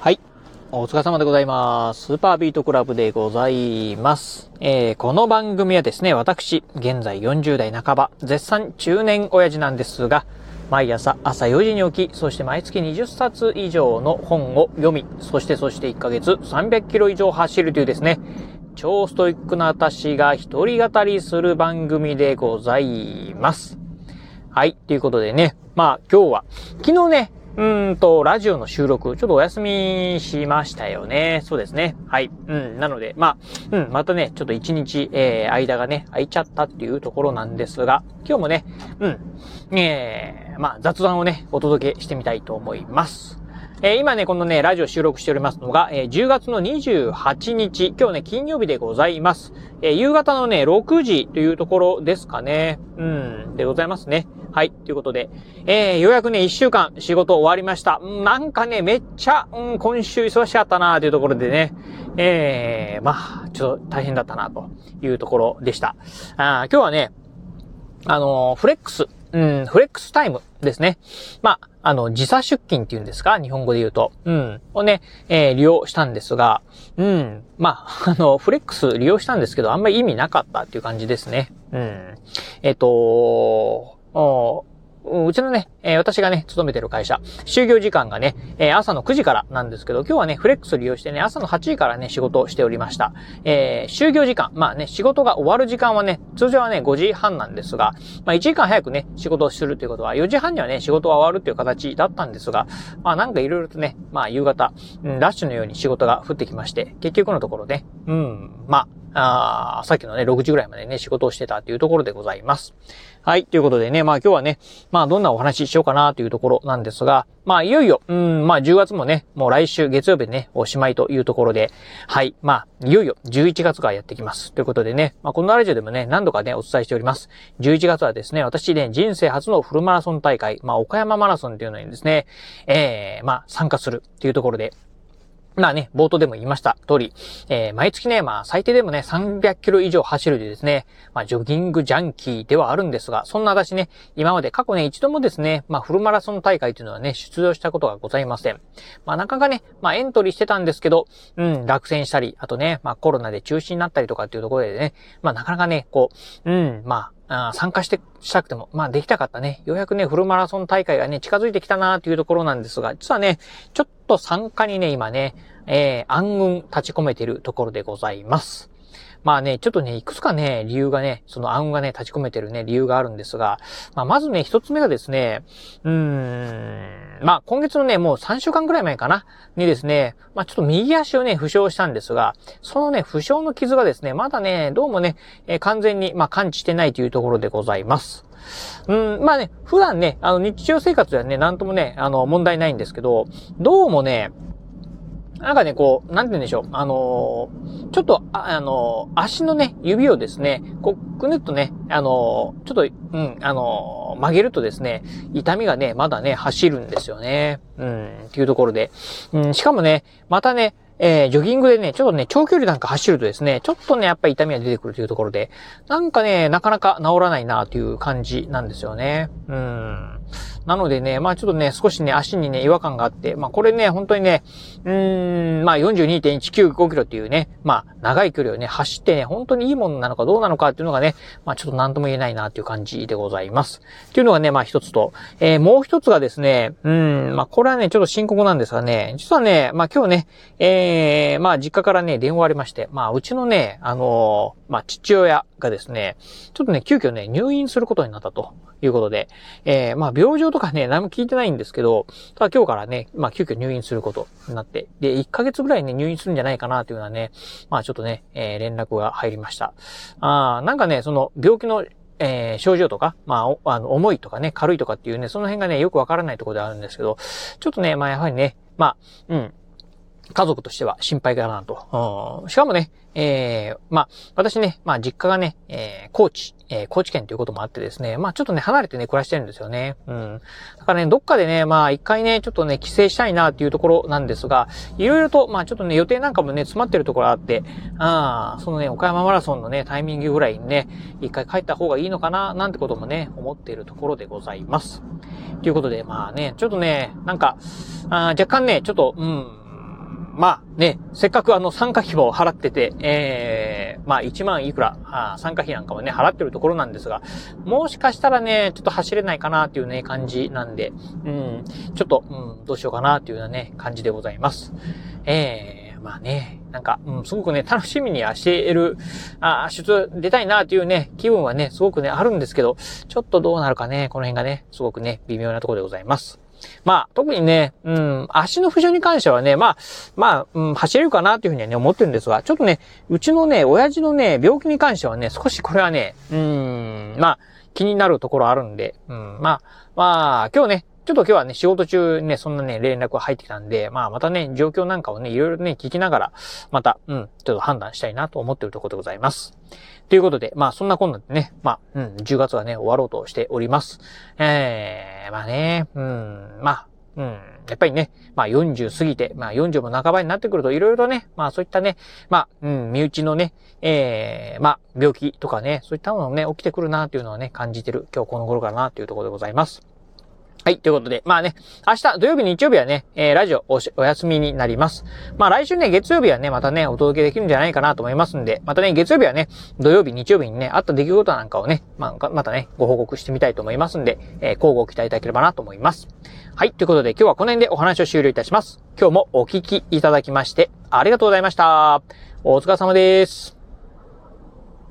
はい。お疲れ様でございます。スーパービートクラブでございます。えー、この番組はですね、私、現在40代半ば、絶賛中年親父なんですが、毎朝朝4時に起き、そして毎月20冊以上の本を読み、そしてそして1ヶ月300キロ以上走るというですね、超ストイックな私が一人語りする番組でございます。はい。ということでね、まあ今日は、昨日ね、うんと、ラジオの収録、ちょっとお休みしましたよね。そうですね。はい。うん。なので、まあ、うん、またね、ちょっと一日、えー、間がね、空いちゃったっていうところなんですが、今日もね、うん、えー、まあ、雑談をね、お届けしてみたいと思います。えー今ね、このね、ラジオ収録しておりますのが、えー10月の28日、今日ね、金曜日でございます。えー夕方のね、6時というところですかね。うん、でございますね。はい、ということで、えーようやくね、1週間仕事終わりました。なんかね、めっちゃ、ん、今週忙しかったなというところでね、えー、まあ、ちょっと大変だったなというところでした。あ今日はね、あのーフレックス、うん、フレックスタイムですね。まあ、あの、時差出勤っていうんですか？日本語で言うと。うん。をね、えー利用したんですが、うん。まあ、あの、フレックス利用したんですけど、あんまり意味なかったっていう感じですね。うん。えっ、とおうちのね、えー私がね、勤めてる会社、就業時間がね、えー朝の9時からなんですけど、今日はね、フレックス利用してね、朝の8時からね、仕事をしておりました。えー就業時間、まあね、仕事が終わる時間はね、通常はね、5時半なんですが、まあ1時間早くね、仕事をするということは、4時半にはね、仕事が終わるっていう形だったんですが、まあなんかいろいろとね、まあ夕方、うん、ラッシュのように仕事が降ってきまして、結局のところね、うん、まあ、あーさっきのね、6時ぐらいまでね、仕事をしてたというところでございます。はい。ということでね、まあ今日はね、まあどんなお話ししようかなというところなんですが、まあいよいよ、うん、まあ10月もね、もう来週月曜日ね、おしまいというところで、はい。まあ、いよいよ11月がやってきます。ということでね、まあこのラジオでもね、何度かね、お伝えしております。11月はですね、私ね、人生初のフルマラソン大会、まあ岡山マラソンっていうのにですね、えー、まあ参加するというところで、まあね、冒頭でも言いました通り、えー毎月ね、まあ最低でもね、300キロ以上走るでですね、まあジョギングジャンキーではあるんですが、そんな私ね、今まで過去ね、一度もですね、まあフルマラソン大会というのはね、出場したことがございません。まあなかなかね、まあエントリーしてたんですけど、うん、落選したり、あとね、まあコロナで中止になったりとかっていうところでね、まあなかなかね、こう、うん、まあ、参加して、したくても、まあできたかったね。ようやくね、フルマラソン大会がね、近づいてきたなというところなんですが、実はね、ちょっと参加にね、今ね、えー、暗雲立ち込めているところでございます。まあね、ちょっとね、いくつかね、理由がね、その暗雲がね、立ち込めてるね、理由があるんですが、まあ、まずね、一つ目がですね、うーん、まあ、今月のね、もう3週間くらい前かな、にですね、まあ、ちょっと右足をね、負傷したんですが、そのね、負傷の傷がですね、まだね、どうもね、えー完全に、まあ、感知してないというところでございます。うん、まあね、普段ね、あの、日常生活ではね、なんともね、あの、問題ないんですけど、どうもね、なんかね、こう、なんて言うんでしょう。あのーちょっと、あ、あのー足のね、指をですね、こう、ぐぬっとね、あのーちょっと、うん、あの曲げるとですね、痛みがね、まだね、走るんですよね。うん、っていうところで。うん、しかもね、またね、えージョギングでね、ちょっとね、長距離なんか走るとですね、ちょっとね、やっぱり痛みが出てくるというところで、なんかね、なかなか治らないなという感じなんですよね。うん。なのでね、まあちょっとね、少しね、足にね、違和感があって、まあこれね、本当にね、うーん、まあ42.195キロっていうね、まあ長い距離をね、走ってね、本当にいいものなのかどうなのかっていうのがね、まあちょっと何とも言えないなっていう感じでございます。っていうのがね、まあ一つと、えーもう一つがですね、うん、まあこれはね、ちょっと深刻なんですがね、実はね、まあ今日ね、えー、まあ実家からね、電話ありまして、まあうちのね、あのーまあ父親がですね、ちょっとね、急遽ね、入院することになったということで、えー、まあ病状とかね、何も聞いてないんですけど、ただ今日からね、まあ急遽入院することになって、で、1ヶ月ぐらいね、入院するんじゃないかなというようなね、まあちょっとね、えー連絡が入りました。あーなんかね、その病気のえー症状とか、まあ、あの、重いとかね、軽いとかっていうね、その辺がね、よくわからないところであるんですけど、ちょっとね、まあ、やはりね、まあ、うん、家族としては心配かなと。うんしかもね、えー、まあ、私ね、まあ、実家がね、えー、高知、えー、高知県ということもあってですね、まあ、ちょっとね、離れてね、暮らしてるんですよね。うん。だからね、どっかでね、まあ、一回ね、ちょっとね、帰省したいなっていうところなんですが、いろいろと、まあ、ちょっとね、予定なんかもね、詰まってるところあって、ああ、そのね、岡山マラソンのね、タイミングぐらいにね、一回帰った方がいいのかな、なんてこともね、思っているところでございます。ということで、まあね、ちょっとね、なんか、あー若干ね、ちょっと、うん、まあね、せっかくあの参加費も払ってて、えー、まあ1万いくら、あ参加費なんかもね、払ってるところなんですが、もしかしたらね、ちょっと走れないかなっていうね、感じなんで、うん、ちょっと、うん、どうしようかなっていうようなね、感じでございます。えー、まあね、なんか、うん、すごくね、楽しみにはしている、あ出出たいなっていうね、気分はね、すごくね、あるんですけど、ちょっとどうなるかね、この辺がね、すごくね、微妙なところでございます。まあ、特にね、うん、足の負傷に関してはね、まあ、まあ、うん、走れるかなというふうにはね、思ってるんですが、ちょっとね、うちのね、親父のね、病気に関してはね、少しこれはね、うん、まあ、気になるところあるんで、うん、まあ、まあ、今日ね、ちょっと今日はね、仕事中ね、そんなね、連絡が入ってきたんで、まあまたね、状況なんかをね、いろいろね、聞きながら、また、うん、ちょっと判断したいなと思っているところでございます。ということで、まあそんなこんなでね、まあ、うん、10月はね、終わろうとしております。えー、まあね、うん、まあ、うん。やっぱりね、まあ40過ぎて、まあ40も半ばになってくるといろいろとね、まあそういったね、まあ、うん、身内のね、ええー、まあ病気とかね、そういったものもね、起きてくるなっていうのはね、感じてる今日この頃かなっていうところでございます。はい。ということで、まあね、明日土曜日、日曜日はね、えー、ラジオおお休みになります。まあ来週ね、月曜日はね、またね、お届けできるんじゃないかなと思いますんで、またね、月曜日はね、土曜日、日曜日にね、あった出来事なんかをね、まあ、またね、ご報告してみたいと思いますんで、えー、交互期待いただければなと思います。はい。ということで、今日はこの辺でお話を終了いたします。今日もお聞きいただきまして、ありがとうございました。お疲れ様です。